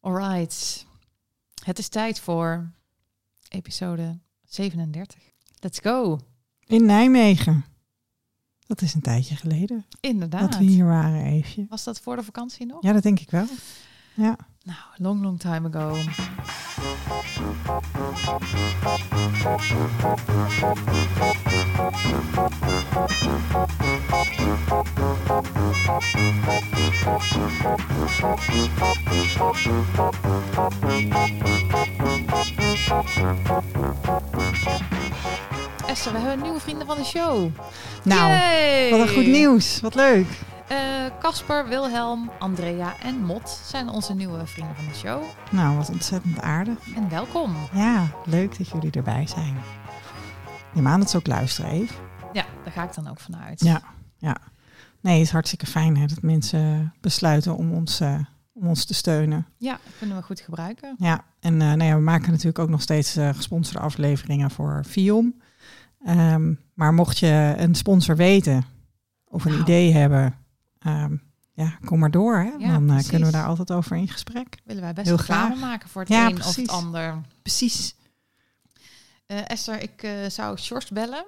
Alright. Het is tijd voor episode 37. Let's go. In Nijmegen. Dat is een tijdje geleden Inderdaad. dat we hier waren, Eefje. Was dat voor de vakantie nog? Ja, dat denk ik wel. Ja. Nou, long, long time ago. Esther, we hebben nieuwe vrienden van de show. Nou, Yay! wat een goed nieuws. Wat leuk. Eh, Casper, Wilhelm, Andrea en Mot zijn onze nieuwe vrienden van de show. Nou, wat ontzettend aardig. En welkom. Ja, leuk dat jullie erbij zijn. Neem aan dat ze ook luisteren, Eve. Ja, daar ga ik dan ook vanuit. Ja, ja. Nee, het is hartstikke fijn hè, dat mensen besluiten om ons, eh, om ons te steunen. Ja, kunnen we goed gebruiken. Ja, en eh, nou ja, we maken natuurlijk ook nog steeds eh, gesponsorde afleveringen voor Vion. Ehm, maar mocht je een sponsor weten of een Nou. idee hebben, ehm, ja, kom maar door. Hè? Ja, Dan kunnen we daar altijd over in gesprek. Willen wij best Heel reclame graag. maken voor het Ja, een of het ander. Precies. Esther, ik zou Sjors bellen.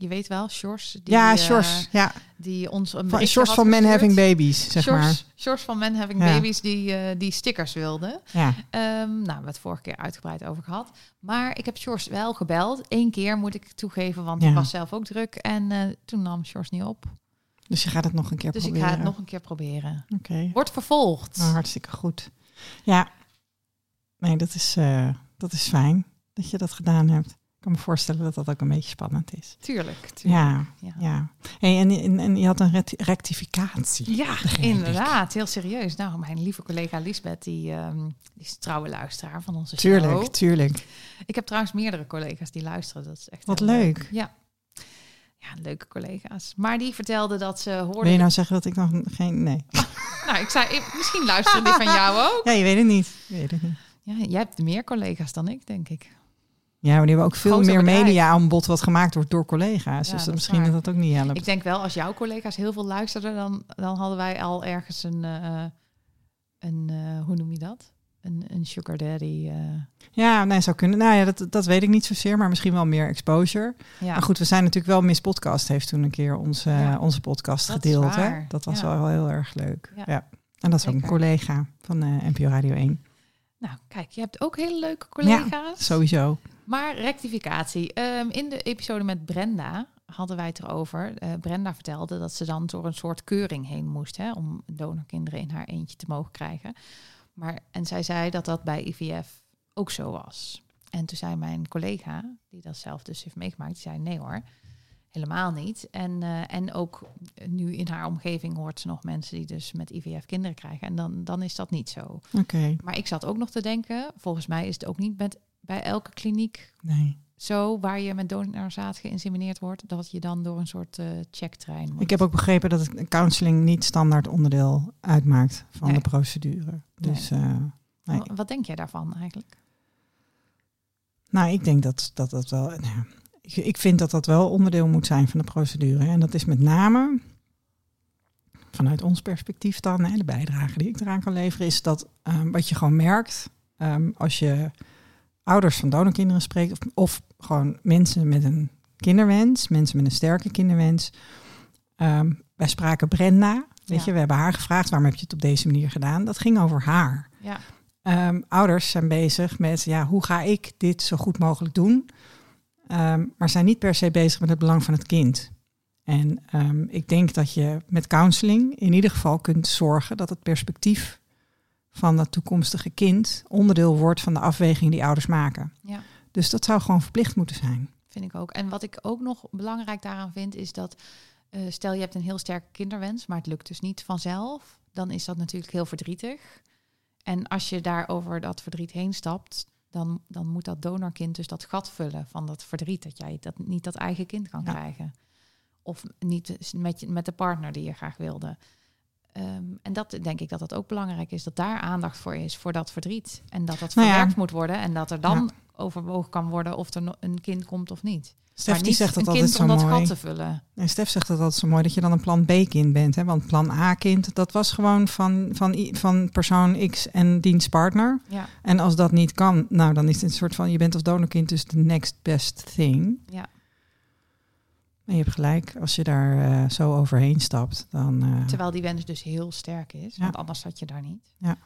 Je weet wel, Sjors. Die, ja, eh, Sjors. ja, die ons een van, Sjors van Men. Having Babies, zeg maar. Sjors, van Men Having Ja. Babies, die, eh, die stickers wilde. Ja, Ehm, nou, we hebben het vorige keer uitgebreid over gehad. Maar ik heb Sjors wel gebeld. Eén keer moet ik toegeven, want Ja. ik was zelf ook druk. En eh, toen nam Sjors niet op. dus je gaat het nog een keer Dus proberen. ik ga het nog een keer proberen. Oké, Wordt vervolgd. nou, hartstikke goed. Ja, nee, dat is, dat is fijn dat je dat gedaan hebt. Ik kan me voorstellen dat dat ook een beetje spannend is. Tuurlijk, tuurlijk. Ja, Ja. ja. Hey, en, en, en je had een recti- rectificatie. Ja, inderdaad. Heel serieus. Nou, mijn lieve collega Lisbeth, die, die is trouwe luisteraar van onze Tuurlijk, show. tuurlijk. Ik heb trouwens meerdere collega's die luisteren. Dat is echt Wat leuk. Ja. Ja, leuke collega's. Maar die vertelde dat ze Wil hoorden... je nou zeggen dat ik nog geen... Nee. Nou, ik zei, misschien luisteren die van jou ook. Ja, je weet het niet. Je weet het niet. Ja, jij hebt meer collega's dan ik, denk ik. Ja, maar die hebben ook veel meer bedrijf. media aanbod wat gemaakt wordt door collega's. Ja, dus dat dat is misschien waar. dat dat ook niet helpt. Ik denk wel, als jouw collega's heel veel luisterden, dan, dan hadden wij al ergens een, eh, een eh, hoe noem je dat? Een, een sugar daddy. eh, Ja, nee, zou kunnen. Nou ja, dat, dat weet ik niet zozeer, maar misschien wel meer exposure. ja. Maar goed, we zijn natuurlijk wel Miss Podcast heeft toen een keer onze, Ja. onze podcast Dat gedeeld. Hè? Dat was wel heel erg leuk. Ja. En dat is ook een collega van eh NPO Radio 1. Nou, kijk, je hebt ook hele leuke collega's. Sowieso. Maar rectificatie. Ehm, in de episode met Brenda hadden wij het erover. Eh, Brenda vertelde dat ze dan door een soort keuring heen moest hè, om donorkinderen in haar eentje te mogen krijgen. Maar, en zij zei dat dat bij IVF ook zo was. En toen zei mijn collega, die dat zelf dus heeft meegemaakt, die zei nee hoor, helemaal niet. En, eh, en ook nu in haar omgeving hoort ze nog mensen die dus met IVF kinderen krijgen. En dan, dan is dat niet zo. Oké. Maar ik zat ook nog te denken, volgens mij is het ook niet met, bij elke kliniek Nee. zo waar je met donorzaad geïnsemineerd wordt, dat je dan door een soort eh checktrein moet. Ik heb ook begrepen dat het counseling niet standaard onderdeel uitmaakt van Nee. de procedure. Dus eh, nee. Wa- Wat denk jij daarvan eigenlijk? nou, ik denk dat dat, dat wel. nou ik vind dat dat wel onderdeel moet zijn van de procedure. En dat is met name vanuit ons perspectief dan, hè, de bijdrage die ik eraan kan leveren, is dat ehm, wat je gewoon merkt ehm, als je ouders van donorkinderen spreekt, of, of gewoon mensen met een kinderwens, mensen met een sterke kinderwens. Ehm, wij spraken Brenda, weet Ja. je, we hebben haar gevraagd waarom heb je het op deze manier gedaan. Dat ging over haar. Ja, Ehm, ouders zijn bezig met, ja, hoe ga ik dit zo goed mogelijk doen? Ehm, maar zijn niet per se bezig met het belang van het kind. En ik denk dat je met counseling in ieder geval kunt zorgen dat het perspectief van dat toekomstige kind onderdeel wordt van de afweging die ouders maken. ja, Dus dat zou gewoon verplicht moeten zijn. vind ik ook. En wat ik ook nog belangrijk daaraan vind, is dat eh, stel je hebt een heel sterke kinderwens, maar het lukt dus niet vanzelf, dan is dat natuurlijk heel verdrietig. En als je daar over dat verdriet heen stapt, dan, dan moet dat donorkind dus dat gat vullen van dat verdriet, dat jij dat, niet dat eigen kind kan Ja. krijgen. Of niet met, je, met de partner die je graag wilde. Ehm, en dat denk ik dat dat ook belangrijk is, dat daar aandacht voor is, voor dat verdriet. En dat dat Nou ja. verwerkt moet worden en dat er dan overwogen kan worden of er een kind komt of niet. Stef maar die niet zegt dat een kind zo om dat mooi. gat te vullen. En Stef zegt dat altijd zo mooi, dat je dan een plan B-kind bent. Hè? Want plan A-kind, dat was gewoon van, van, van persoon X en dienstpartner. Ja, En als dat niet kan, nou dan is het een soort van, je bent als donorkind dus de next best thing. ja. Je hebt gelijk, als je daar eh, zo overheen stapt, dan... eh, Terwijl die wens dus heel sterk is, Ja. want anders zat je daar niet. Ja.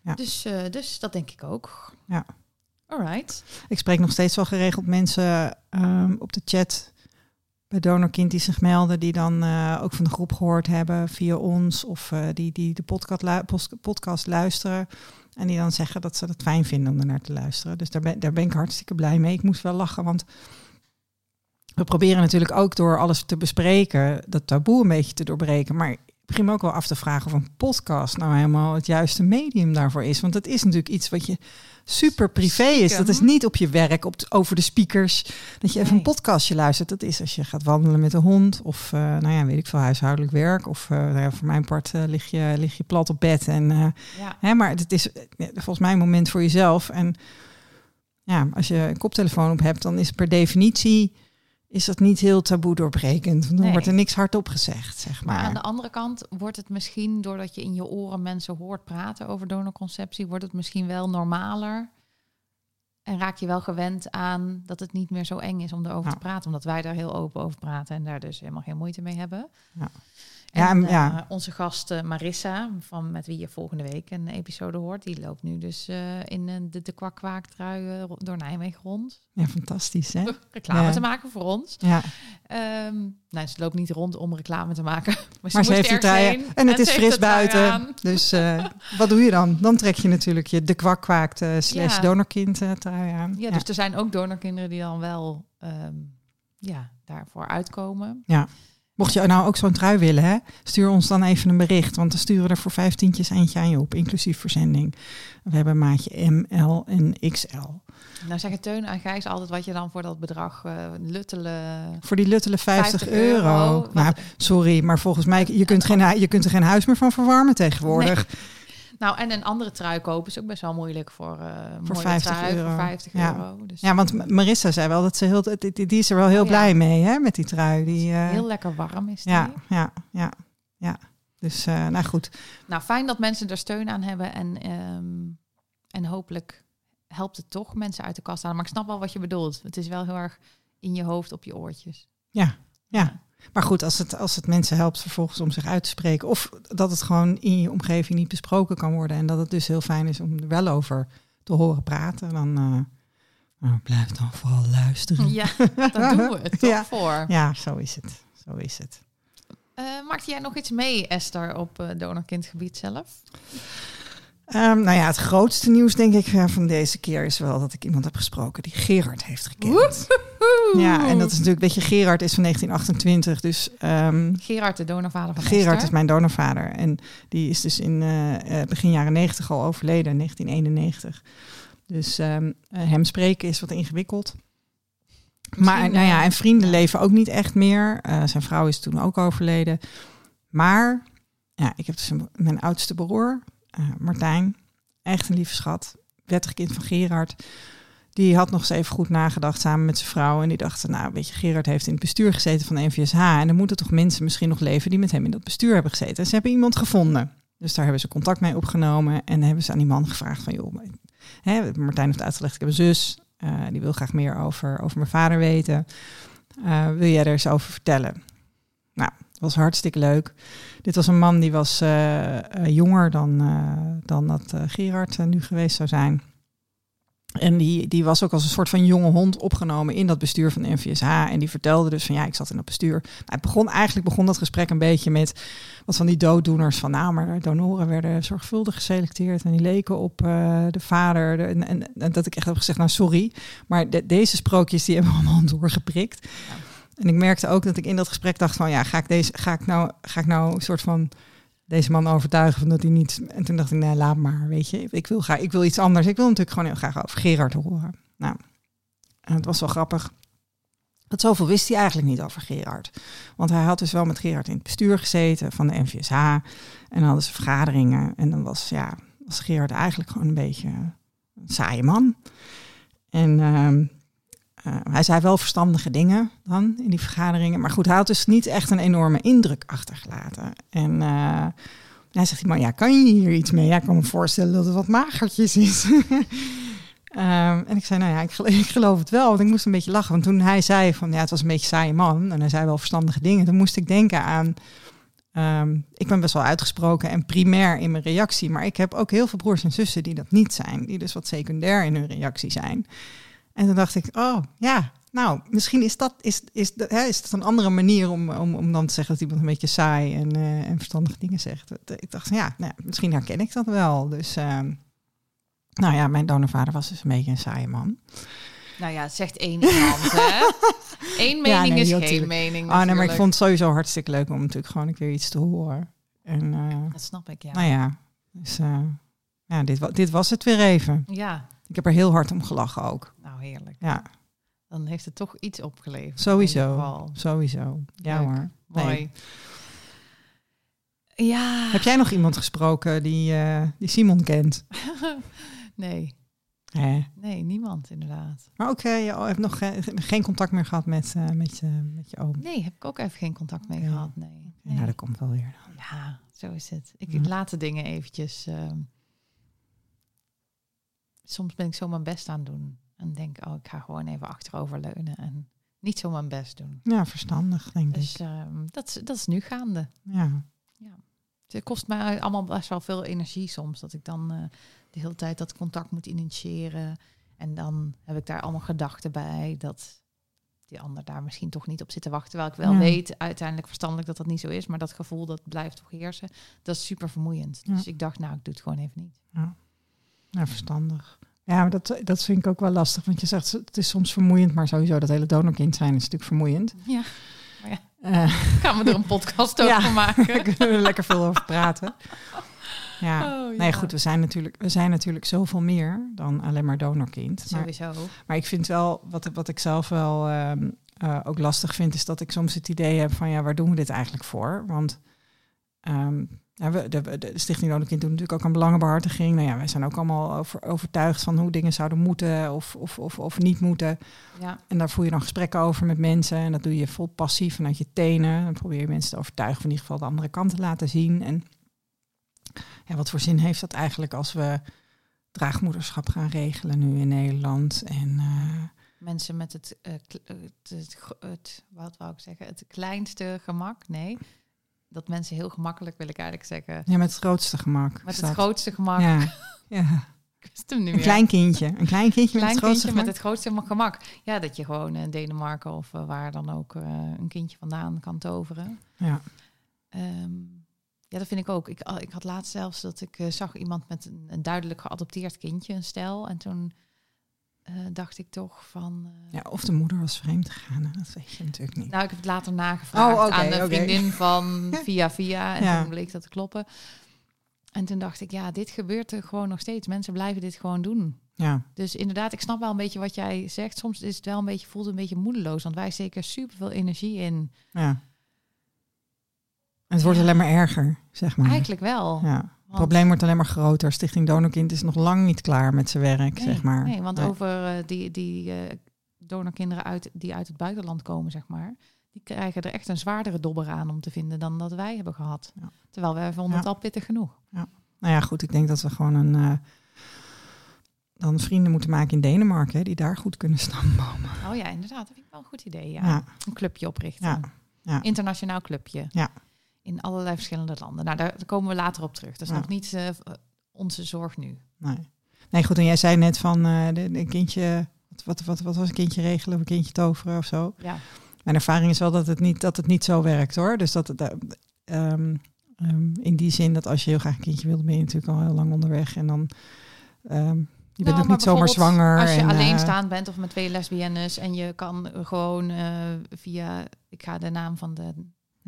Ja. Dus, eh, dus dat denk ik ook. Ja. Alright. Ik spreek nog steeds wel geregeld mensen ehm, op de chat bij Donorkind die zich melden, die dan ook van de groep gehoord hebben via ons of die, die de podcast, lu- podcast luisteren. En die dan zeggen dat ze het fijn vinden om er naar te luisteren. Dus daar ben, daar ben ik hartstikke blij mee. Ik moest wel lachen, want we proberen natuurlijk ook door alles te bespreken, dat taboe een beetje te doorbreken. Maar ik begin me ook wel af te vragen of een podcast nou helemaal het juiste medium daarvoor is. Want het is natuurlijk iets wat je super privé is. Dat is niet op je werk, op over de speakers. Dat je even Nee. een podcastje luistert. Dat is als je gaat wandelen met de hond. Of eh, nou ja, weet ik veel, huishoudelijk werk. Of eh, nou ja, voor mijn part eh, lig, je, lig je plat op bed. En, Ja. hè, maar het is volgens mij een moment voor jezelf. En ja, als je een koptelefoon op hebt, dan is per definitie is dat niet heel taboe doorbrekend. Dan Nee. wordt er niks hardop gezegd, zeg Maar maar. aan de andere kant wordt het misschien, doordat je in je oren mensen hoort praten over donorconceptie, wordt het misschien wel normaler. En raak je wel gewend aan dat het niet meer zo eng is om erover te praten. Omdat wij daar heel open over praten en daar dus helemaal geen moeite mee hebben. Ja. Ja, en- eh, ja. onze gast eh, Marissa, van, met wie je volgende week een episode hoort, die loopt nu dus eh, in eh, de, de kwak-kwaaktrui eh, ro- door Nijmegen rond. Ja, fantastisch, hè? Reclame Ja. te maken voor ons. Ja, Ehm nou, ze loopt niet rond om reclame te maken. Maar ze, maar ze heeft heen en het is fris buiten. aan. Dus eh, wat doe je dan? Dan trek je natuurlijk je de kwakkwaakt eh slash Ja. donorkind eh, trui aan. Ja, dus er zijn ook donorkinderen die dan wel ehm, ja, daarvoor uitkomen. Mocht je nou ook zo'n trui willen, hè, stuur ons dan even een bericht. Want we sturen er voor vijftientjes eentje aan je op, inclusief verzending. We hebben maatje ML en XL. Nou zeggen Teun en Gijs altijd wat je dan voor dat bedrag luttelen... Voor die luttele 50, 50 euro. Nou, sorry, maar volgens mij, je kunt, geen, je kunt er geen huis meer van verwarmen tegenwoordig. Nou, en een andere trui kopen is ook best wel moeilijk voor, eh Voor mooie 50 trui, euro. Voor 50 Ja. euro. Dus Ja, want Marissa zei wel dat ze heel, die, die is er wel heel Oh, ja. blij mee, hè, met die trui. Die, eh, heel lekker warm is die. ja, ja, ja, ja. Dus, eh, nou goed. Nou, fijn dat mensen er steun aan hebben. En, ehm, en hopelijk helpt het toch mensen uit de kast halen. Maar ik snap wel wat je bedoelt. Het is wel heel erg in je hoofd, op je oortjes. Ja, ja. Maar goed, als het, als het mensen helpt vervolgens om zich uit te spreken. Of dat het gewoon in je omgeving niet besproken kan worden. En dat het dus heel fijn is om er wel over te horen praten. Dan nou, blijf dan vooral luisteren. Ja, daar doen we het toch Ja. voor. Ja, zo is het. Zo is het. Eh, maakte jij nog iets mee, Esther, op uh, donorkindgebied zelf? Um, nou ja, het grootste nieuws denk ik uh, van deze keer is wel dat ik iemand heb gesproken die Gerard heeft gekend. Ja, en dat is natuurlijk, weet je, Gerard is van 1928, dus... Um, Gerard, de donorvader van Gerard Esther. is mijn donorvader en die is dus in uh, begin jaren 90 al overleden, in 1991. Dus um, hem spreken is wat ingewikkeld. Misschien, maar nou ja, en vrienden ja. leven ook niet echt meer. Uh, zijn vrouw is toen ook overleden. Maar ja, ik heb dus een, mijn oudste broer, uh, Martijn, echt een lieve schat, wettig kind van Gerard. Die had nog eens even goed nagedacht samen met zijn vrouw. En die dachten, nou weet je, Gerard heeft in het bestuur gezeten van NVSH. En er moeten toch mensen misschien nog leven die met hem in dat bestuur hebben gezeten. En ze hebben iemand gevonden. Dus daar hebben ze contact mee opgenomen. En hebben ze aan die man gevraagd van, joh, hè, Martijn heeft uitgelegd, ik heb een zus. Uh, die wil graag meer over, over mijn vader weten. Uh, wil jij er eens over vertellen? Nou, was hartstikke leuk. Dit was een man die was uh, jonger dan, dan dat Gerard nu geweest zou zijn. En die, die was ook als een soort van jonge hond opgenomen in dat bestuur van de NVSH. En die vertelde dus van ja, ik zat in dat bestuur. Nou, het begon, eigenlijk begon dat gesprek een beetje met wat van die dooddoeners. Van nou, maar de donoren werden zorgvuldig geselecteerd. En die leken op uh, de vader. De, en, en, en, dat ik echt heb gezegd, nou sorry. Maar de, deze sprookjes die hebben we allemaal doorgeprikt. Ja. En ik merkte ook dat ik in dat gesprek dacht van ja, ga ik, deze, ga ik, nou, ga ik nou een soort van deze man overtuigen van dat hij niet. En toen dacht ik, nee, laat maar, weet je. Ik wil, graag, ik wil iets anders. Ik wil natuurlijk gewoon heel graag over Gerard horen. Nou, en het was wel grappig. Dat zoveel wist hij eigenlijk niet over Gerard. Want hij had dus wel met Gerard in het bestuur gezeten van de NVSH. En dan hadden ze vergaderingen. En dan was, ja, was Gerard eigenlijk gewoon een beetje een saaie man. En ehm, eh, hij zei wel verstandige dingen dan in die vergaderingen. Maar goed, hij had dus niet echt een enorme indruk achtergelaten. En eh, hij zegt, maar ja, kan je hier iets mee? Ja, ik kan me voorstellen dat het wat magertjes is. Ehm, en ik zei, nou ja, ik geloof, ik geloof, het wel. Want ik moest een beetje lachen. Want toen hij zei van, ja, het was een beetje saaie man. En hij zei wel verstandige dingen. Toen moest ik denken aan... Ehm, ik ben best wel uitgesproken en primair in mijn reactie. Maar ik heb ook heel veel broers en zussen die dat niet zijn. Die dus wat secundair in hun reactie zijn. En toen dacht ik, oh ja, nou, misschien is dat, is, is, hè, is dat een andere manier om, om, om dan te zeggen dat iemand een beetje saai en, uh, en verstandige dingen zegt. Ik dacht, ja, nou, misschien herken ik dat wel. Dus, uh, nou ja, mijn donorvader was dus een beetje een saaie man. Nou ja, zegt één iemand, hè? Eén mening ja, nee, is geen natuurlijk. mening. Oh, nee, maar ik vond het sowieso hartstikke leuk om natuurlijk gewoon een keer iets te horen. En, uh, dat snap ik, ja. Nou ja, dus ja, dit, dit was het weer even. Ja. Ik heb er heel hard om gelachen ook. Heerlijk. Ja. Dan heeft het toch iets opgeleverd. Sowieso. Sowieso. Ja leuk. hoor. Mooi. Ja. Heb jij nog iemand gesproken die, uh, die Simon kent? nee. Hè? Nee, niemand inderdaad. Maar oké, okay, je hebt nog geen, geen contact meer gehad met, uh, met, je, met je oom? Nee, heb ik ook even geen contact mee gehad. Nee. Nee. Nou, dat komt wel weer. Dan. Ja, zo is het. Ik ja. laat de dingen eventjes... Uh, soms ben ik zo mijn best aan doen. En denk, oh, ik ga gewoon even achterover leunen en niet zo mijn best doen. Ja, verstandig, denk dus, ik. Dus dat, dat is nu gaande. Ja. ja. Het kost mij allemaal best wel veel energie soms. Dat ik dan uh, de hele tijd dat contact moet initiëren. En dan heb ik daar allemaal gedachten bij dat die ander daar misschien toch niet op zit te wachten. Terwijl ik wel ja. weet, uiteindelijk verstandelijk dat dat niet zo is. Maar dat gevoel dat blijft toch heersen. Dat is super vermoeiend. Ja. Dus ik dacht, nou, ik doe het gewoon even niet. Ja, ja verstandig. Ja, maar dat, dat vind ik ook wel lastig. Want je zegt, het is soms vermoeiend, maar sowieso dat hele donorkind zijn is natuurlijk vermoeiend. Ja. Maar ja. Uh, Gaan we er een podcast over ja, maken? Daar kunnen we er lekker veel over praten. Ja. Oh, ja. nee, goed, we zijn, natuurlijk, we zijn natuurlijk zoveel meer dan alleen maar donorkind. Sowieso. Maar, maar ik vind wel, wat, wat ik zelf wel um, uh, ook lastig vind, is dat ik soms het idee heb van, ja, waar doen we dit eigenlijk voor? Want um, ja, we, de, de Stichting Donorkind doet natuurlijk ook een belangenbehartiging. Nou ja, wij zijn ook allemaal over, overtuigd van hoe dingen zouden moeten of, of, of, of niet moeten. Ja. En daar voer je dan gesprekken over met mensen. En dat doe je vol passie vanuit je tenen. Dan probeer je mensen te overtuigen, van in ieder geval de andere kant te laten zien. En ja, wat voor zin heeft dat eigenlijk als we draagmoederschap gaan regelen nu in Nederland? En, uh, mensen met het, uh, het, het, het, wat wou ik zeggen, het kleinste gemak? Nee dat mensen heel gemakkelijk, wil ik eigenlijk zeggen. Ja, met het grootste gemak. Met het grootste gemak. Ja. ja. Ik wist hem niet een meer. klein kindje. Een klein kindje, klein met, het grootste kindje met het grootste gemak. Ja, dat je gewoon in Denemarken of uh, waar dan ook uh, een kindje vandaan kan toveren. Ja. Um, ja, dat vind ik ook. Ik, ik had laatst zelfs dat ik uh, zag iemand met een, een, duidelijk geadopteerd kindje, een stel. En toen uh, dacht ik toch van... Uh, ja, of de moeder was vreemd gegaan, dat weet je natuurlijk niet. Nou, ik heb het later nagevraagd oh, okay, aan de okay. vriendin van via via. En ja. toen bleek dat te kloppen. En toen dacht ik, ja, dit gebeurt er gewoon nog steeds. Mensen blijven dit gewoon doen. Ja. Dus inderdaad, ik snap wel een beetje wat jij zegt. Soms is het wel een beetje, voelt het een beetje moedeloos. Want wij steken super veel energie in. Ja. En het wordt ja. alleen maar erger, zeg maar. Eigenlijk wel. Ja. Het probleem wordt alleen maar groter. Stichting Donorkind is nog lang niet klaar met zijn werk, nee, zeg maar. Nee, want nee. over uh, die, die uh, donorkinderen uit, die uit het buitenland komen, zeg maar... die krijgen er echt een zwaardere dobber aan om te vinden dan dat wij hebben gehad. Ja. Terwijl wij vonden ja. het al pittig genoeg. Ja. Nou ja, goed, ik denk dat we gewoon een... Uh, dan vrienden moeten maken in Denemarken, hè, die daar goed kunnen stambomen. Oh ja, inderdaad. Dat vind ik wel een goed idee, ja. Een clubje oprichten. Internationaal clubje. Ja in allerlei verschillende landen. Nou, daar, komen we later op terug. Dat is ja. nog niet uh, onze zorg nu. Nee. nee, goed. En jij zei net van uh, de, de kindje, wat, wat, wat, was een kindje regelen of een kindje toveren of zo? Ja. Mijn ervaring is wel dat het niet, dat het niet zo werkt hoor. Dus dat het, um, um, in die zin dat als je heel graag een kindje wilt, ben je natuurlijk al heel lang onderweg. En dan um, je bent nou, ook niet zomaar zwanger. Als je en, alleenstaand bent of met twee lesbiennes en je kan gewoon uh, via, ik ga de naam van de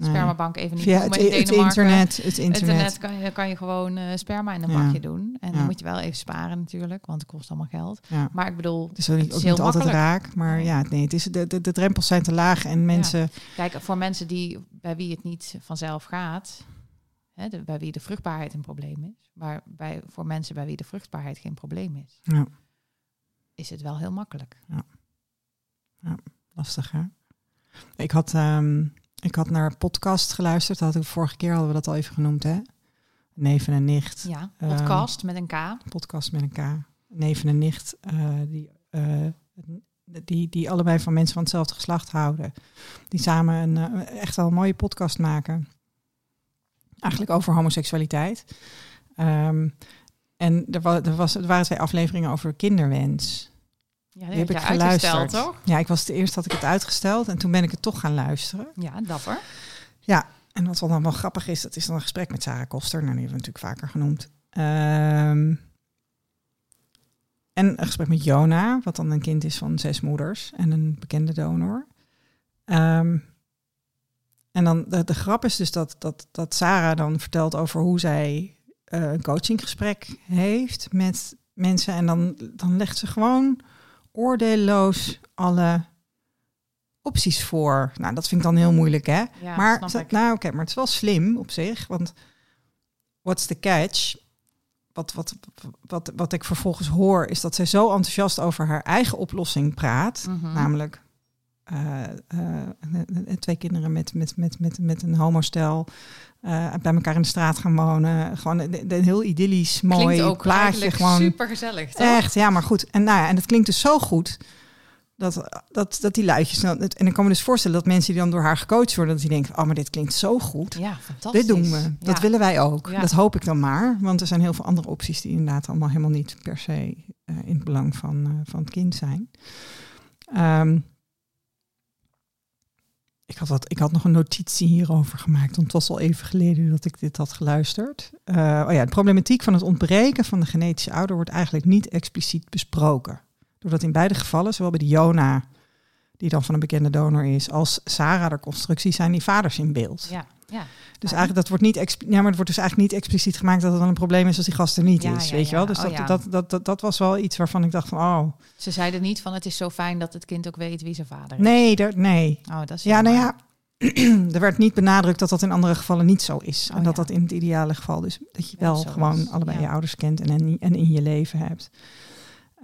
spermabank even niet Via het, in het, internet, het internet. internet kan je, kan je gewoon uh, sperma in een ja. bakje doen. En ja. dan moet je wel even sparen natuurlijk, want het kost allemaal geld. Ja. Maar ik bedoel, het is ook niet, altijd raak, maar ja, nee, het is, de, de, de drempels zijn te laag en mensen... Kijk, voor mensen die, bij wie het niet vanzelf gaat, hè, de, bij wie de vruchtbaarheid een probleem is, maar bij, voor mensen bij wie de vruchtbaarheid geen probleem is. Ja. is het wel heel makkelijk. Lastig, hè? Ik had, ehm, ik had naar een podcast geluisterd. Dat had ik, vorige keer hadden we dat al even genoemd, hè? Neven en nicht. Ja, Ehm, podcast met een K. Podcast met een K. Neven en nicht. eh, die, eh, die, die allebei van mensen van hetzelfde geslacht houden. Die samen een, eh, echt wel een mooie podcast maken. Eigenlijk over homoseksualiteit. Ehm, en er, er, was, er waren twee afleveringen over kinderwens. Ja, Die heb ik geluisterd. toch? Ja, ik was de eerste had ik het uitgesteld en toen ben ik het toch gaan luisteren. Ja, dapper. En wat dan wel grappig is, dat is dan een gesprek met Sarah Koster. Nou, die hebben we natuurlijk vaker genoemd. Ehm, en een gesprek met Jona, wat dan een kind is van zes moeders en een bekende donor. Ehm, en dan de, de grap is dus dat, dat, dat Sarah dan vertelt over hoe zij eh, een coachinggesprek heeft met mensen. En dan, dan legt ze gewoon oordeelloos alle opties voor. Nou, dat vind ik dan heel moeilijk, hè? Ja, maar ik. nou, oké, maar het is wel slim op zich, want what's the catch? Wat, wat, wat, wat ik vervolgens hoor, is dat zij zo enthousiast over haar eigen oplossing praat, Mhm. namelijk eh, eh, eh, twee kinderen met, met, met, met, met een homostel eh, bij elkaar in de straat gaan wonen, gewoon een, een heel idyllisch, mooi Klinkt ook plaatje, gewoon super gezellig? Echt, ja, maar goed. En, nou ja, en het klinkt dus zo goed. Dat, dat, dat die luidjes. nou, En ik kan me dus voorstellen dat mensen die dan door haar gecoacht worden, dat die denken: Oh, maar dit klinkt zo goed. Ja, fantastisch. Dit doen we. Dat willen wij ook. Ja. Dat hoop ik dan maar. Want er zijn heel veel andere opties die inderdaad allemaal helemaal niet per se in het belang van, van het kind zijn. Ehm, ik, had wat, ik had nog een notitie hierover gemaakt, want het was al even geleden dat ik dit had geluisterd. Eh, oh ja, de problematiek van het ontbreken van de genetische ouder wordt eigenlijk niet expliciet besproken. Doordat in beide gevallen, zowel bij de Jona, die dan van een bekende donor is, als Sarah de constructie, zijn die vaders in beeld. Ja, ja. Dus eigenlijk dat wordt niet ja, maar het wordt dus eigenlijk niet expliciet gemaakt dat het dan een probleem is als die gast er niet Ja, is, ja, weet je wel? Dus Oh, dat, dat, dat, dat, dat was wel iets waarvan ik dacht van, oh, Ze zeiden niet van het is zo fijn dat het kind ook weet wie zijn vader is. nee, daar- nee. Oh, dat is Ja, nou ja, er werd niet benadrukt dat dat in andere gevallen niet zo is. Oh, en dat ja. dat in het ideale geval dus dat je Wel gewoon allebei ja. je ouders kent en, en, en in je leven hebt.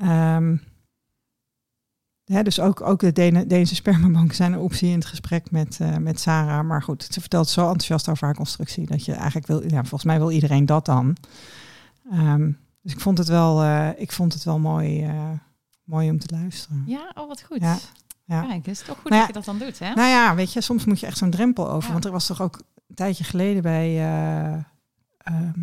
Ehm, hè, dus ook, ook de Denen- Deense spermabanken zijn een optie in het gesprek met, eh, met Sarah. Maar goed, ze vertelt zo enthousiast over haar constructie dat je eigenlijk wil, ja, volgens mij wil iedereen dat dan. Ehm, dus ik vond het wel, eh, ik vond het wel mooi, eh, mooi om te luisteren. Ja, oh wat goed. Ja, ja. Kijk, het is toch goed Nou ja, dat je dat dan doet, hè? Nou ja, weet je, soms moet je echt zo'n drempel over. Ja. Want er was toch ook een tijdje geleden bij, eh, ehm,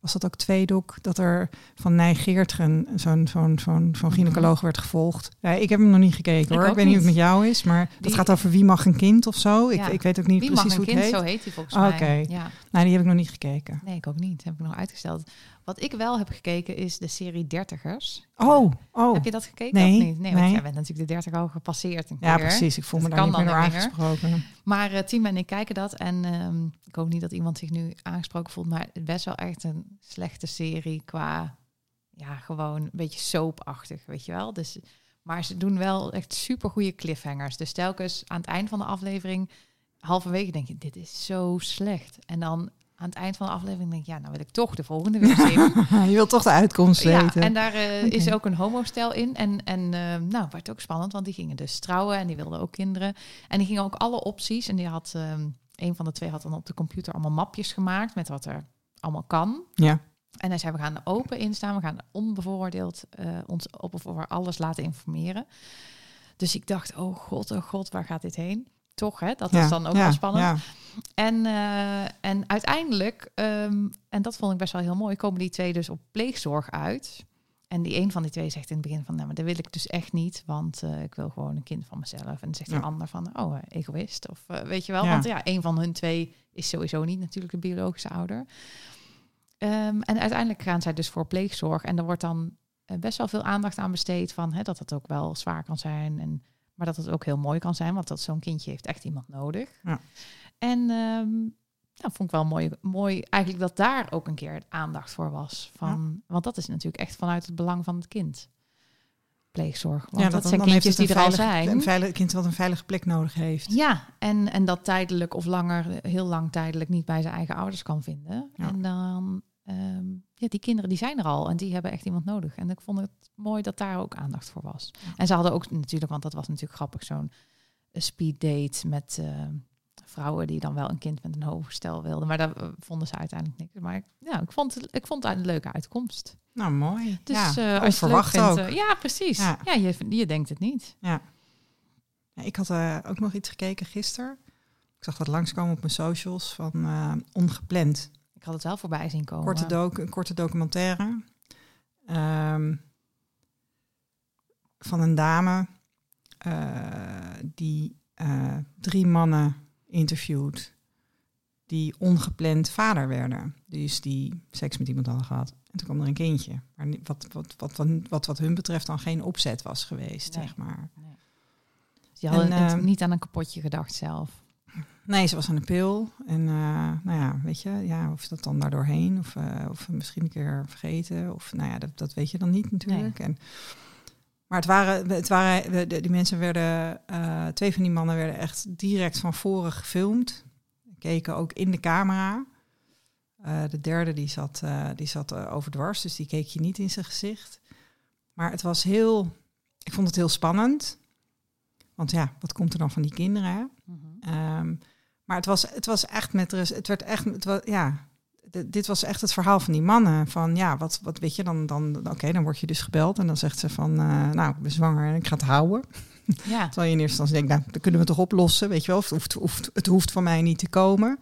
was dat ook Tweedok, dat er van Nijgeertgen zo'n zo'n zo'n zo'n Mhm. gynaecoloog werd gevolgd. Ja, ik heb hem nog niet gekeken Ik hoor. Ik weet niet hoe het met jou is, maar dat gaat over wie mag een kind of zo. Ik, Ja. ik weet ook niet Wie precies mag een hoe het kind? heet. Zo heet hij volgens Oké. mij. Ja. Nou, die heb ik nog niet gekeken. Nee, ik ook niet. Heb ik nog uitgesteld. Wat ik wel heb gekeken is de serie Dertigers. Oh, oh. Heb je dat gekeken Nee, of niet? Nee, want nee. jij bent natuurlijk de dertig al gepasseerd een Ja, keer. precies. Ik voel me Dat daar niet meer aangesproken. Maar eh Tim en ik kijken dat. En ehm, ik hoop niet dat iemand zich nu aangesproken voelt. Maar best wel echt een slechte serie qua... Ja, gewoon een beetje soapachtig, weet je wel. Dus, maar ze doen wel echt super goede cliffhangers. Dus telkens aan het eind van de aflevering... Halverwege denk je, dit is zo slecht. En dan aan het eind van de aflevering denk je... Ja, nou wil ik toch de volgende weer zien. je wilt toch de uitkomst Ja, weten. en daar eh, is ook een homostel in. En, en eh, nou, werd ook spannend, want die gingen dus trouwen en die wilden ook kinderen. En die gingen ook alle opties. En die had, ehm, een van de twee had dan op de computer allemaal mapjes gemaakt met wat er allemaal kan. Ja. En hij zei, we gaan er open in staan, we gaan onbevooroordeeld eh, ons op of over alles laten informeren. Dus ik dacht, oh god, oh god, waar gaat dit heen? Toch, hè? Dat is dan ook wel spannend. En, eh, en uiteindelijk, ehm, en dat vond ik best wel heel mooi, komen die twee dus op pleegzorg uit. En die een van die twee zegt in het begin van, nou, maar dat wil ik dus echt niet, want eh, ik wil gewoon een kind van mezelf. En dan zegt Ja. de ander van, oh, eh, egoïst. Of weet je wel, Ja. want ja, een van hun twee is sowieso niet natuurlijk de biologische ouder. Ehm, en uiteindelijk gaan zij dus voor pleegzorg. En er wordt dan best wel veel aandacht aan besteed van hè, dat het ook wel zwaar kan zijn. En, maar dat het ook heel mooi kan zijn, want dat zo'n kindje heeft echt iemand nodig. Ja. En ehm nou, vond ik wel mooi, mooi eigenlijk dat daar ook een keer aandacht voor was. Van, Want dat is natuurlijk echt vanuit het belang van het kind. Pleegzorg. Want dat, zijn kindjes die er al zijn. Een veilig kind wat een veilige plek nodig heeft. Ja, en, en dat tijdelijk of langer, heel lang tijdelijk niet bij zijn eigen ouders kan vinden. Ja. En dan, ehm, ja, die kinderen die zijn er al en die hebben echt iemand nodig. En ik vond het mooi dat daar ook aandacht voor was. En ze hadden ook natuurlijk, want dat was natuurlijk grappig, zo'n speed date met eh, vrouwen die dan wel een kind met een hoofdstel wilden. Maar daar eh, vonden ze uiteindelijk niks. Maar ja, ik vond het, ik vond het een leuke uitkomst. Nou, mooi. Dus ja, eh, als vindt, ook. ja, precies. Ja, Ja. je, je denkt het niet. Ja, ik had ook nog iets gekeken gisteren. Ik zag dat langskomen op mijn socials van Ongepland. Ik had het wel voorbij zien komen. Korte doc, een korte documentaire. ehm, van een dame eh, die eh, drie mannen interviewt die ongepland vader werden. Dus die seks met iemand hadden gehad. En toen kwam er een kindje. Maar wat, wat, wat, wat, wat, wat hun betreft dan geen opzet was geweest, Nee. zeg maar. Dus je hadden En, het eh, niet aan een kapotje gedacht zelf. Nee, ze was aan de pil. En eh, nou ja, weet je, ja, of dat dan daar doorheen, of, eh, of misschien een keer vergeten. Of nou ja, dat, dat weet je dan niet natuurlijk. En, maar het waren, het waren die mensen werden, eh, twee van die mannen werden echt direct van voren gefilmd. Keken ook in de camera. De derde die zat, die zat overdwars, dus die keek je niet in zijn gezicht. Maar het was heel, ik vond het heel spannend. Want ja, wat komt er dan van die kinderen? Hè? Ehm, maar het was, het was echt met rust. Het werd echt, het was, ja, d- dit was echt het verhaal van die mannen. Van ja, wat, wat weet je, dan, dan oké, dan word je dus gebeld en dan zegt ze van, eh, nou, ik ben zwanger en ik ga het houden. Ja, Terwijl je in eerste instantie denkt, nou, dat kunnen we toch oplossen, weet je wel. Het hoeft, hoeft, het hoeft van mij niet te komen.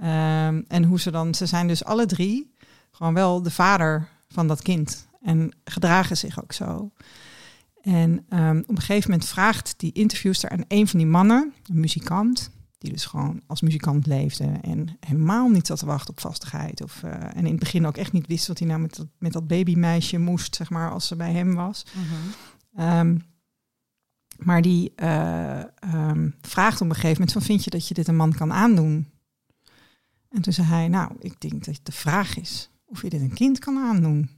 Ehm, en hoe ze dan, ze zijn dus alle drie gewoon wel de vader van dat kind. En gedragen zich ook zo. En ehm, op een gegeven moment vraagt die interviewster aan een van die mannen, een muzikant, die dus gewoon als muzikant leefde en helemaal niet zat te wachten op vastigheid. Of, eh, en in het begin ook echt niet wist wat hij nou met dat, met dat babymeisje moest, zeg maar, als ze bij hem was. Ehm, maar die eh, ehm, vraagt op een gegeven moment van, vind je dat je dit een man kan aandoen? En toen zei hij, nou, ik denk dat de vraag is of je dit een kind kan aandoen.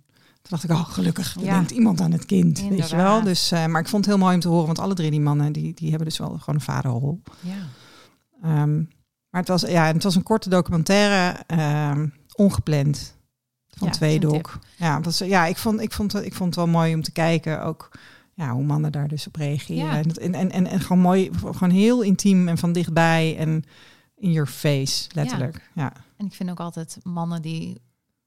Toen dacht ik, oh, gelukkig, er Ja. denkt iemand aan het kind, weet je wel. Dus, eh, maar ik vond het heel mooi om te horen, want alle drie die mannen, die, die hebben dus wel gewoon een vaderrol. ja. Ehm, maar het was, ja, het was een korte documentaire, ehm, ongepland, van Ja, twee doc. Ja, was, ja ik, vond, ik, vond, ik vond het wel mooi om te kijken, ook ja, hoe mannen daar dus op reageren. Ja. En, dat- en, en, en, en gewoon mooi, gewoon heel intiem en van dichtbij en in your face, letterlijk. Ja. En ik vind ook altijd mannen die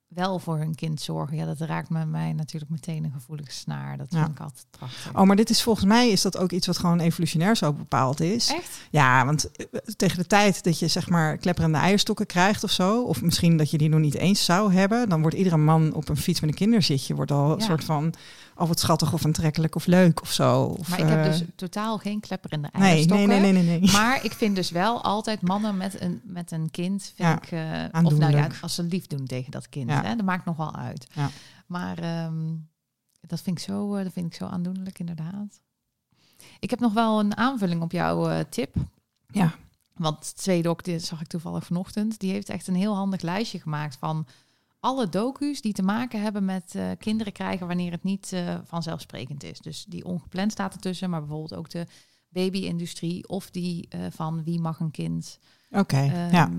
wel voor hun kind zorgen. Ja, dat raakt me mij natuurlijk meteen een gevoelige snaar. Dat Ja. vind ik altijd prachtig. Oh, maar dit is volgens mij is dat ook iets wat gewoon evolutionair zo bepaald is. Echt? Ja, want eh, tegen de tijd dat je zeg maar klepperende eierstokken krijgt of zo, of misschien dat je die nog niet eens zou hebben, dan wordt iedere man op een fiets met een kinderzitje wordt al een soort van al wat schattig of aantrekkelijk of leuk of zo. Of, Maar ik heb eh, dus totaal geen klepper in de nee, nee, eierstokken. nee, nee, nee, nee. Maar ik vind dus wel altijd mannen met een, met een kind, vind Ja, ik, eh, of nou ja, als ze lief doen tegen dat kind, Ja. hè, dat maakt nog wel uit. Ja. Maar ehm, dat, vind ik zo, eh, dat vind ik zo aandoenlijk, inderdaad. Ik heb nog wel een aanvulling op jouw tip. Ja. Want Tweedok, dit zag ik toevallig vanochtend, die heeft echt een heel handig lijstje gemaakt van alle docu's die te maken hebben met eh, kinderen krijgen wanneer het niet eh, vanzelfsprekend is. Dus die ongepland staat ertussen, maar bijvoorbeeld ook de baby-industrie of die eh, van wie mag een kind. Oké, Ehm, ja.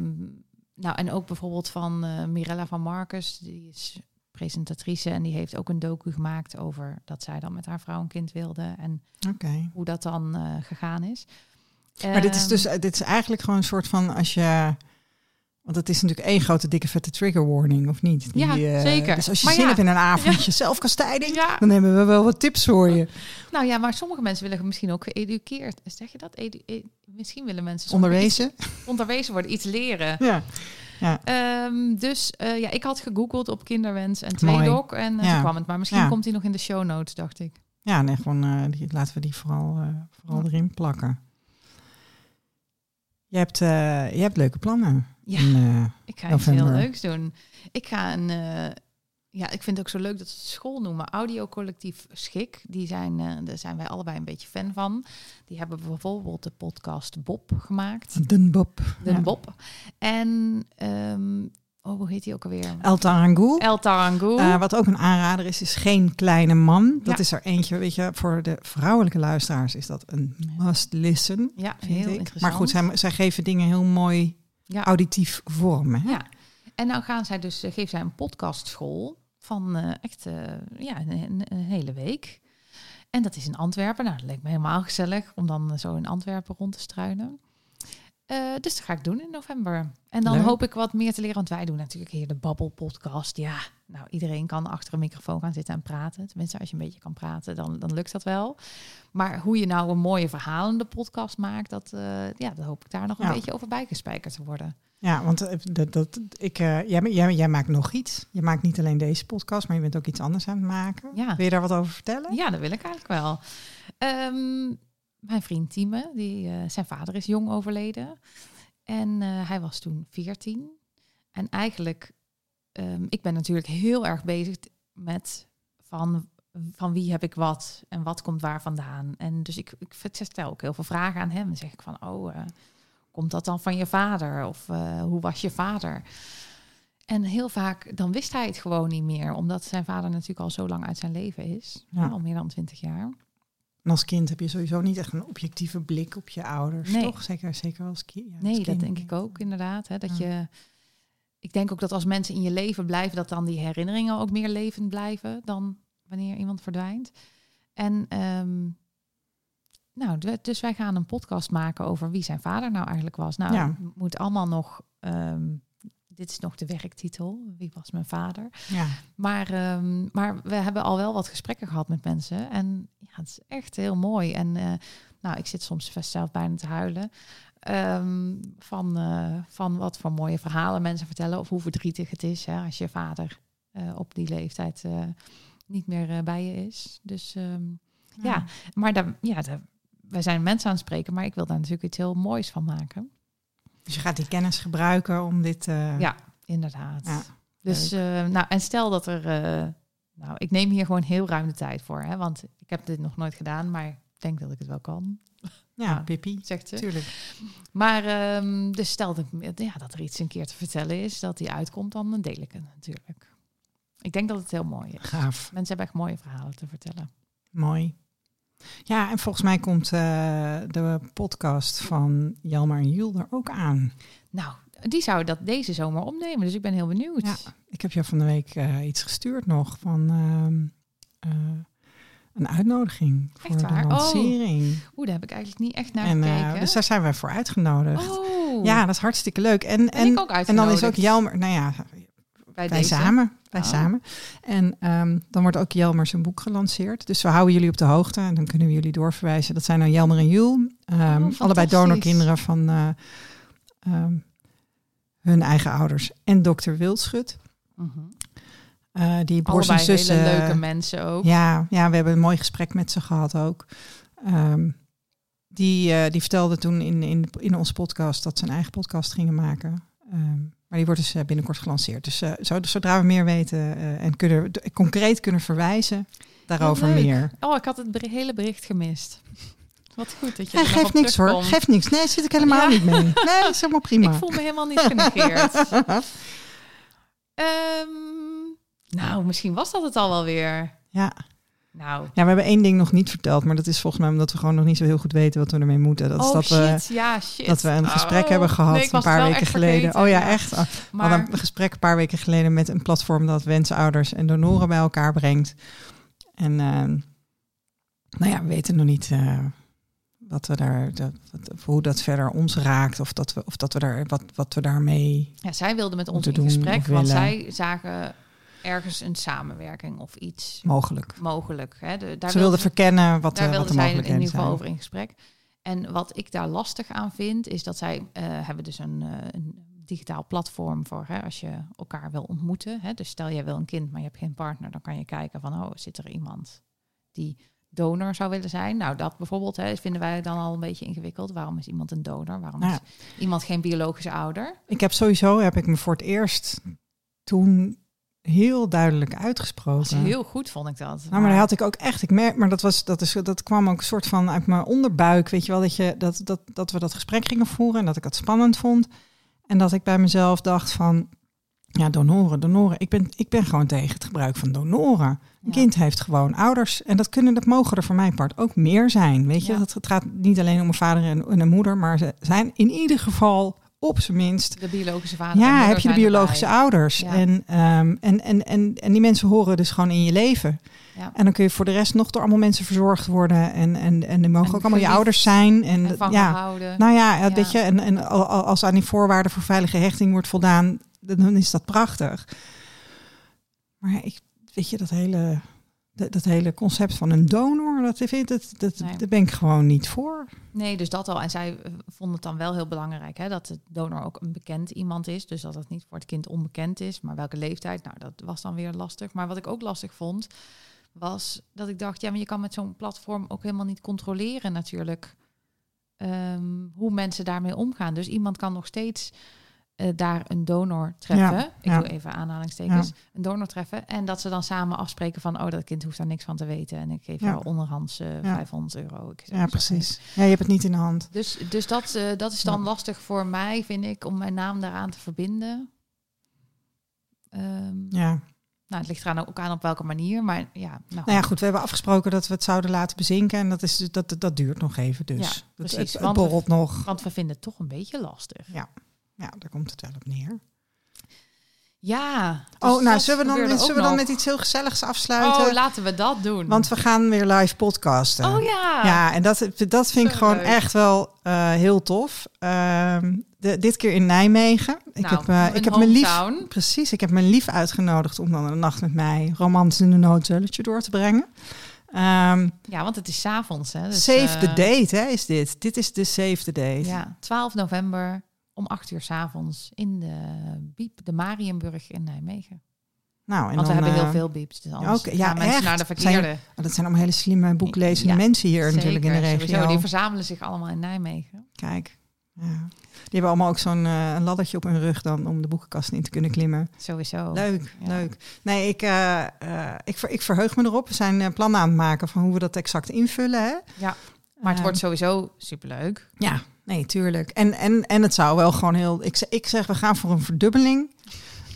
Nou, en ook bijvoorbeeld van Mirella van Marcus, die is presentatrice en die heeft ook een docu gemaakt over dat zij dan met haar vrouw een kind wilde en hoe dat dan gegaan is. Maar dit is Ehm, dus, dit is eigenlijk gewoon een soort van als je. Want het is natuurlijk één grote dikke vette trigger warning, of niet? Ja, eh, zeker. Dus als je Maar zin ja. hebt in een avondje zelfkastijding, Ja. dan hebben we wel wat tips voor je. Nou ja, maar sommige mensen willen misschien ook geëduceerd. Zeg je dat? Edu- e- misschien willen mensen Onderwezen. iets- onderwezen worden, iets leren. Ja. Ehm, dus eh, ja, ik had gegoogeld op kinderwens en tweedok en Ja. toen kwam het. Maar misschien Ja. komt hij nog in de show notes, dacht ik. Ja, nee, gewoon die, laten we die vooral, vooral Ja. erin plakken. Je hebt, eh, je hebt leuke plannen. Ja. in, eh, Ik ga iets heel leuks doen. Ik ga een... eh, ja, ik vind het ook zo leuk dat ze het school noemen. Audiocollectief Schik. Die zijn, daar zijn wij allebei een beetje fan van. Die hebben bijvoorbeeld de podcast Bob gemaakt. Dunbob. De Ja. Bob. En... ehm, oh, hoe heet die ook alweer? El Tarangu. El Tarangu. Eh, wat ook een aanrader is, is Geen Kleine Man. Dat Ja. is er eentje, weet je, voor de vrouwelijke luisteraars is dat een must listen. ja, heel ik. interessant. Maar goed, zij, zij geven dingen heel mooi ja. auditief vorm. Hè? Ja. En nou gaan zij dus, uh, geeft zij een podcastschool van uh, echt ja, een, een, hele week. En dat is in Antwerpen. Nou, dat leek me helemaal gezellig om dan zo in Antwerpen rond te struinen. Uh, dus dat ga ik doen in november. En dan hoop ik wat meer te leren. Want wij doen natuurlijk hier de Babbel podcast. Ja, nou iedereen kan achter een microfoon gaan zitten en praten. Tenminste, als je een beetje kan praten, dan, dan lukt dat wel. Maar hoe je nou een mooie verhalende podcast maakt, dat, uh, ja, dat hoop ik daar nog een beetje over bijgespijkerd te worden. Ja, want eh, dat, dat, ik, uh, jij, jij, jij, maakt nog iets. Je maakt niet alleen deze podcast, maar je bent ook iets anders aan het maken. Ja. Wil je daar wat over vertellen? Ja, dat wil ik eigenlijk wel. Um, mijn vriend Tieme, die, uh, zijn vader is jong overleden. En uh, hij was toen 14. En eigenlijk, um, ik ben natuurlijk heel erg bezig met van, van wie heb ik wat en wat komt waar vandaan. En dus ik, ik stel ook heel veel vragen aan hem. Dan zeg ik van, oh, uh, komt dat dan van je vader? Of hoe was je vader? En heel vaak, dan wist hij het gewoon niet meer. Omdat zijn vader natuurlijk al zo lang uit zijn leven is. Ja. Al meer dan 20 jaar. En als kind heb je sowieso niet echt een objectieve blik op je ouders, nee. toch? Zeker, zeker als, ki ja, nee, dat denk ik ook inderdaad. Hè, dat je, ik denk ook dat als mensen in je leven blijven, dat dan die herinneringen ook meer levend blijven dan wanneer iemand verdwijnt. En um, nou, dus wij gaan een podcast maken over wie zijn vader nou eigenlijk was. Nou, ja. moet allemaal nog um, dit is nog de werktitel. Wie was mijn vader? Ja. Maar, um, maar we hebben al wel wat gesprekken gehad met mensen. En ja, het is echt heel mooi. En uh, nou, ik zit soms zelf bijna te huilen. Um, van, uh, van wat voor mooie verhalen mensen vertellen. Of hoe verdrietig het is hè, als je vader uh, op die leeftijd niet meer bij je is. Dus um, ja. ja, maar daar, ja, daar, wij zijn mensen aan het spreken. Maar ik wil daar natuurlijk iets heel moois van maken. Dus je gaat die kennis gebruiken om dit... Uh... Ja, inderdaad. Ja, dus, uh, nou, en stel dat er... Uh, nou, ik neem hier gewoon heel ruim de tijd voor. Hè, want ik heb dit nog nooit gedaan, maar ik denk dat ik het wel kan. Ja, ja Pippi. Zegt ze. Tuurlijk. Maar um, dus stel dat, ja, dat er iets een keer te vertellen is, dat die uitkomt, dan deel ik het natuurlijk. Ik denk dat het heel mooi is. Gaaf. Mensen hebben echt mooie verhalen te vertellen. Mooi. Ja, en volgens mij komt uh, de podcast van Jelmer en Jules er ook aan. Nou, die zou dat deze zomer opnemen, dus ik ben heel benieuwd. Ja, ik heb jou van de week uh, iets gestuurd nog van uh, een uitnodiging voor de oh. lancering. Oeh, oh. daar heb ik eigenlijk niet echt naar en, gekeken. dus daar zijn wij voor uitgenodigd. Oh. Ja, dat is hartstikke leuk. En, en, en dan is ook Jelmer, nou ja, bij wij samen. Wij oh. samen. En um, dan wordt ook Jelmer zijn boek gelanceerd. Dus we houden jullie op de hoogte en dan kunnen we jullie doorverwijzen. Dat zijn nou Jelmer en Jul. Um, oh, allebei donorkinderen van uh, um, hun eigen ouders. En dokter Wildschut. Mm -hmm. uh, die borst en zussen. hele leuke mensen ook. Ja, ja, we hebben een mooi gesprek met ze gehad ook. die, uh, die vertelde toen in, in, in onze podcast dat ze een eigen podcast gingen maken. Um, maar die wordt dus eh, binnenkort gelanceerd. Dus uh, zodra we meer weten uh, en kunnen, concreet kunnen verwijzen, daarover meer. Oh, ik had het hele bericht gemist. Wat goed dat je ja, geeft niks hoor. Geeft niks. Nee, zit ik helemaal niet mee. Nee, is helemaal prima. Ik voel me helemaal niet genegeerd. um, nou, misschien was dat het al wel weer. Ja. Nou. Ja, we hebben één ding nog niet verteld, maar dat is volgens mij omdat we gewoon nog niet zo heel goed weten wat we ermee moeten. Dat is oh, dat shit. We, ja, shit. Dat we een gesprek oh. hebben gehad nee, een paar weken geleden. oh ja, echt. Maar... We hadden een gesprek een paar weken geleden met een platform dat wensouders en donoren bij elkaar brengt. En uh, nou ja, we weten nog niet uh, wat we daar, dat, wat, hoe dat verder ons raakt. Of dat we, of dat we daar, wat, wat we daarmee. Ja, zij wilden met ons in gesprek, want zij zagen ergens een samenwerking of iets mogelijk. Mogelijk. Hè. De, daar Ze wilden verkennen wat, daar uh, wat de zij in ieder geval over in gesprek. En wat ik daar lastig aan vind, is dat zij uh, hebben dus een, uh, een digitaal platform voor hè, als je elkaar wil ontmoeten. Hè. Dus stel jij wil een kind, maar je hebt geen partner, dan kan je kijken van oh, zit er iemand die donor zou willen zijn. Nou, dat bijvoorbeeld hè, vinden wij dan al een beetje ingewikkeld. Waarom is iemand een donor? Waarom is iemand geen biologische ouder? Ik heb sowieso, heb ik me voor het eerst toen heel duidelijk uitgesproken. Dat heel goed, vond ik dat. Nou, maar dat had ik ook echt. Ik merk, maar dat was dat is dat kwam ook een soort van uit mijn onderbuik, weet je wel, dat je dat dat dat we dat gesprek gingen voeren en dat ik het spannend vond en dat ik bij mezelf dacht van ja, donoren, donoren. Ik ben ik ben gewoon tegen het gebruik van donoren. Een kind heeft gewoon ouders en dat kunnen dat mogen er voor mijn part ook meer zijn, weet je? Dat het gaat niet alleen om een vader en een moeder, maar ze zijn in ieder geval op zijn minst De biologische vader. ja, heb je de biologische erbij. ouders. Ja. En, ehm, en, en, en, en die mensen horen dus gewoon in je leven. Ja. En dan kun je voor de rest nog door allemaal mensen verzorgd worden. En, en, en die mogen En ook allemaal je ouders zijn. En, En van ja, gehouden. nou ja, ja, weet je. En, en al- al- als aan die voorwaarden voor veilige hechting wordt voldaan, dan is dat prachtig. Maar ik, weet je, dat hele, dat, dat hele concept van een donor, dat, vind, dat, dat, Nee. daar ben ik gewoon niet voor. Nee, dus dat al. En zij eh, vonden het dan wel heel belangrijk hè, dat de donor ook een bekend iemand is. Dus dat het niet voor het kind onbekend is. Maar welke leeftijd, nou, dat was dan weer lastig. Maar wat ik ook lastig vond, was dat ik dacht, ja, maar je kan met zo'n platform ook helemaal niet controleren natuurlijk ehm, hoe mensen daarmee omgaan. Dus iemand kan nog steeds eh, daar een donor treffen. Ja, ik ja. doe even aanhalingstekens. Een donor treffen. En dat ze dan samen afspreken van, oh, dat kind hoeft daar niks van te weten. En ik geef jou onderhands eh, Ja. 500 euro. Ik Ja, precies. Ja, je hebt het niet in de hand. dus, dus dat, eh, dat is dan lastig voor mij, vind ik, om mijn naam daaraan te verbinden. Ehm, Ja. Nou, het ligt eraan ook aan op welke manier, maar ja. Nou, Nou ja, goed, we hebben afgesproken dat we het zouden laten bezinken. En dat, is, dus- dat, dat duurt nog even. Dus Ja, dat, precies, het, het want we- nog. Want we vinden het toch een beetje lastig. Ja, daar komt het wel op neer. Ja. dus oh, nou, dat zullen we dan, zullen we dan nog. met iets heel gezelligs afsluiten? Oh, laten we dat doen. Want we gaan weer live podcasten. Oh ja. Ja, en dat, dat vind ik gewoon leuk. echt wel eh, heel tof. Ehm, de, dit keer in Nijmegen. Ik Nou, heb, eh, een ik heb mijn lief, precies, ik heb mijn lief uitgenodigd om dan een nacht met mij romantisch in de noodzulletje door te brengen. Ehm, Ja, want het is 's avonds. Hè, dus, save the eh, date, hè, is dit. Dit is de save the date. Ja, 12 november om 8 uur 's avonds in de Biep, de Marienburg in Nijmegen. Nou, en Want we dan, hebben heel eh, veel bieps. Dus anders ja, gaan mensen echt? naar de verkeerde. dat zijn allemaal hele slimme boeklezende Ja, mensen hier natuurlijk in de regio. sowieso. Die verzamelen zich allemaal in Nijmegen. Kijk, ja. die hebben allemaal ook zo'n een laddertje op hun rug dan om de boekenkast in te kunnen klimmen. Sowieso. Leuk, Ja. leuk. Nee, ik, eh, ik, ver, ik verheug me erop. We zijn plannen aan het maken van hoe we dat exact invullen. Hè? Ja, maar het wordt sowieso superleuk. Ja, nee, tuurlijk. En, en, en het zou wel gewoon heel... Ik, ik zeg, we gaan voor een verdubbeling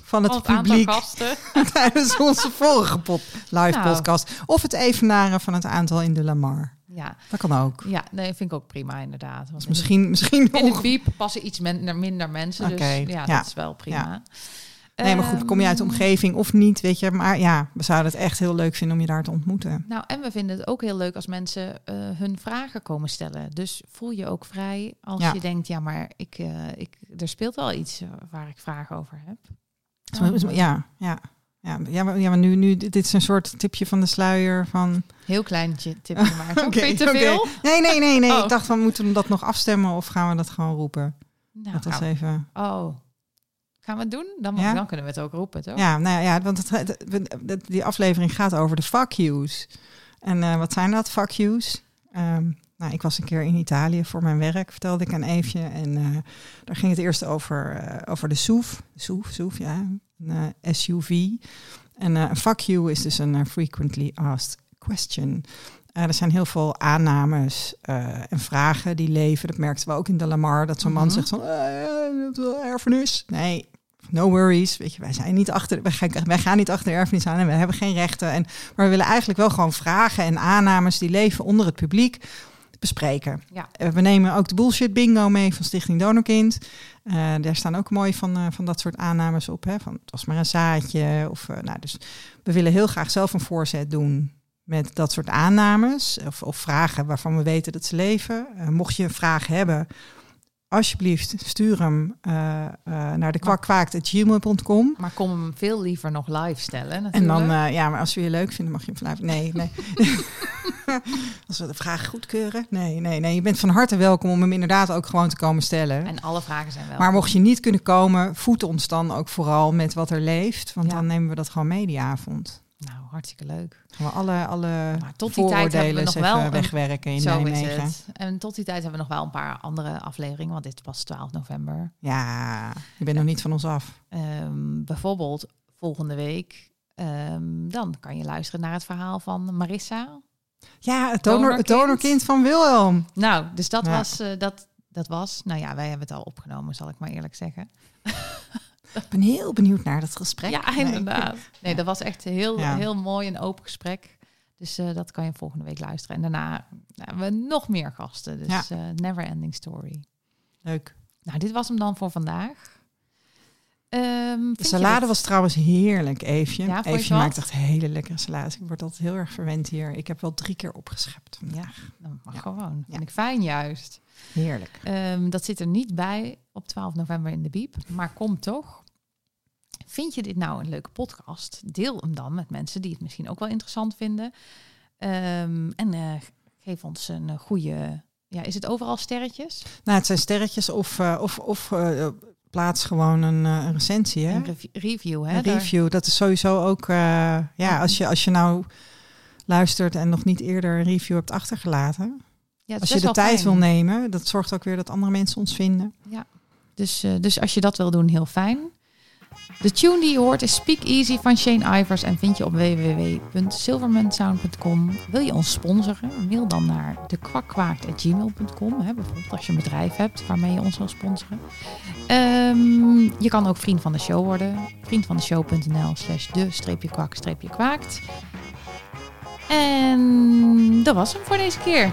van het, het publiek tijdens onze vorige pod, live Nou. podcast. Of het evenaren van het aantal in de Lamar. Ja, Dat kan ook. ja nee, vind ik ook prima inderdaad. Want Dus misschien, misschien de- in de nog... Biep passen iets minder, minder mensen. Oké, Dus ja, ja. dat is wel prima. Nee, maar goed, kom je uit de Ehm, omgeving of niet, weet je. Maar ja, we zouden het echt heel leuk vinden om je daar te ontmoeten. Nou, en we vinden het ook heel leuk als mensen eh, hun vragen komen stellen. Dus voel je ook vrij als Ja. je denkt, ja, maar ik, eh, ik, er speelt wel iets waar ik vragen over heb. Oh, Ja, ja. Ja, ja, maar, ja, maar nu, nu, dit is een soort tipje van de sluier van... Heel klein tje- tipje maar. Oké, je te veel? Nee, nee, nee, nee. Oh. Ik dacht van, moeten we dat nog afstemmen of gaan we dat gewoon roepen? Nou, dat was nou, even... Oh, gaan we het doen? Dan, Ja? dan kunnen we het ook roepen, toch? Ja, nou ja, want het, die aflevering gaat over de fuck yous. En eh, wat zijn dat, fuck yous? Ehm, nou, ik was een keer in Italië voor mijn werk, vertelde ik aan Eefje. En eh, daar ging het eerst over, eh, over de SUV. SUV, SUV, ja. Een SUV. En een fuck you is dus een frequently asked question. Er zijn heel veel aannames en vragen die leven. Dat merkten we ook in de Lamar. Dat zo'n man Mhm. zegt van, wel erfenis. Nee, no worries. Weet je, wij zijn niet achter, wij gaan, wij gaan niet achter de erfenis aan en we hebben geen rechten. En, maar we willen eigenlijk wel gewoon vragen en aannames die leven onder het publiek bespreken. Ja. Eh, we nemen ook de bullshit bingo mee van Stichting Donorkind. Eh, daar staan ook mooi van, eh, van dat soort aannames op. Hè? Van het was maar een zaadje. Of, nou, dus we willen heel graag zelf een voorzet doen met dat soort aannames. Of, of vragen waarvan we weten dat ze leven. Mocht je een vraag hebben, alsjeblieft stuur hem eh, eh, naar de kwakkwaakt.gmail.com. Maar kom hem veel liever nog live stellen natuurlijk. En dan, eh, ja, maar als we je leuk vinden, mag je hem live. Nee, nee. als we de vraag goedkeuren. Nee, nee, nee. Je bent van harte welkom om hem inderdaad ook gewoon te komen stellen. En alle vragen zijn wel. Maar mocht je niet kunnen komen, voed ons dan ook vooral met wat er leeft. Want Ja. dan nemen we dat gewoon mee die avond. Nou, hartstikke leuk. Gaan we alle, alle Maar tot die tijd hebben we nog wel wegwerken in Zo Nijmegen. is het. En tot die tijd hebben we nog wel een paar andere afleveringen, want dit was 12 november. Ja, je bent nog niet van ons af. Ehm, bijvoorbeeld volgende week, ehm, dan kan je luisteren naar het verhaal van Marissa. Ja, het, donor, het Donorkind. donorkind van Wilhelm. Nou, dus dat, Ja. was, eh, dat, dat was, nou ja, wij hebben het al opgenomen, zal ik maar eerlijk zeggen. Ik ben heel benieuwd naar dat gesprek. Ja, inderdaad. Nee, dat was echt heel, Ja. heel mooi en open gesprek. Dus eh, dat kan je volgende week luisteren. En daarna nou, hebben we nog meer gasten. Dus Ja. eh, never ending story. Leuk. Nou, dit was hem dan voor vandaag. Ehm, De salade was trouwens heerlijk, Eefje. Ja, Eefje maakt echt hele lekkere salades. Ik word altijd heel erg verwend hier. Ik heb wel drie keer opgeschept. Ja, dat mag Ja. gewoon. Ja. Vind ik fijn juist. Heerlijk. Ehm, dat zit er niet bij op 12 november in de Biep, maar kom toch. Vind je dit nou een leuke podcast? Deel hem dan met mensen die het misschien ook wel interessant vinden. Ehm, en eh, geef ons een goede. Ja, is het overal sterretjes? Nou, het zijn sterretjes of, eh, of, of eh, plaats gewoon een, een recensie. Hè? Een rev- review, hè? Een Daar- review, dat is sowieso ook... ja, als je, als je nou luistert en nog niet eerder een review hebt achtergelaten... Ja, Als je de tijd fijn. wil nemen, dat zorgt ook weer dat andere mensen ons vinden. Dus, eh, dus als je dat wil doen, heel fijn. De tune die je hoort is Speak Easy van Shane Ivers en vind je op www.silvermansound.com. Wil je ons sponsoren? Mail dan naar dekwakkwaakt.gmail.com. Bijvoorbeeld als je een bedrijf hebt waarmee je ons wil sponsoren. Ehm, je kan ook vriend van de show worden. Vriendvandeshow.nl slash de-kwak-kwaakt. En dat was hem voor deze keer.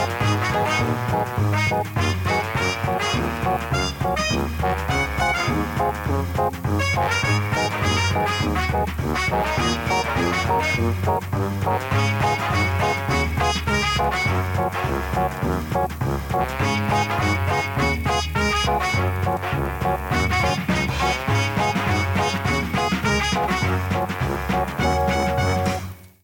Thank you.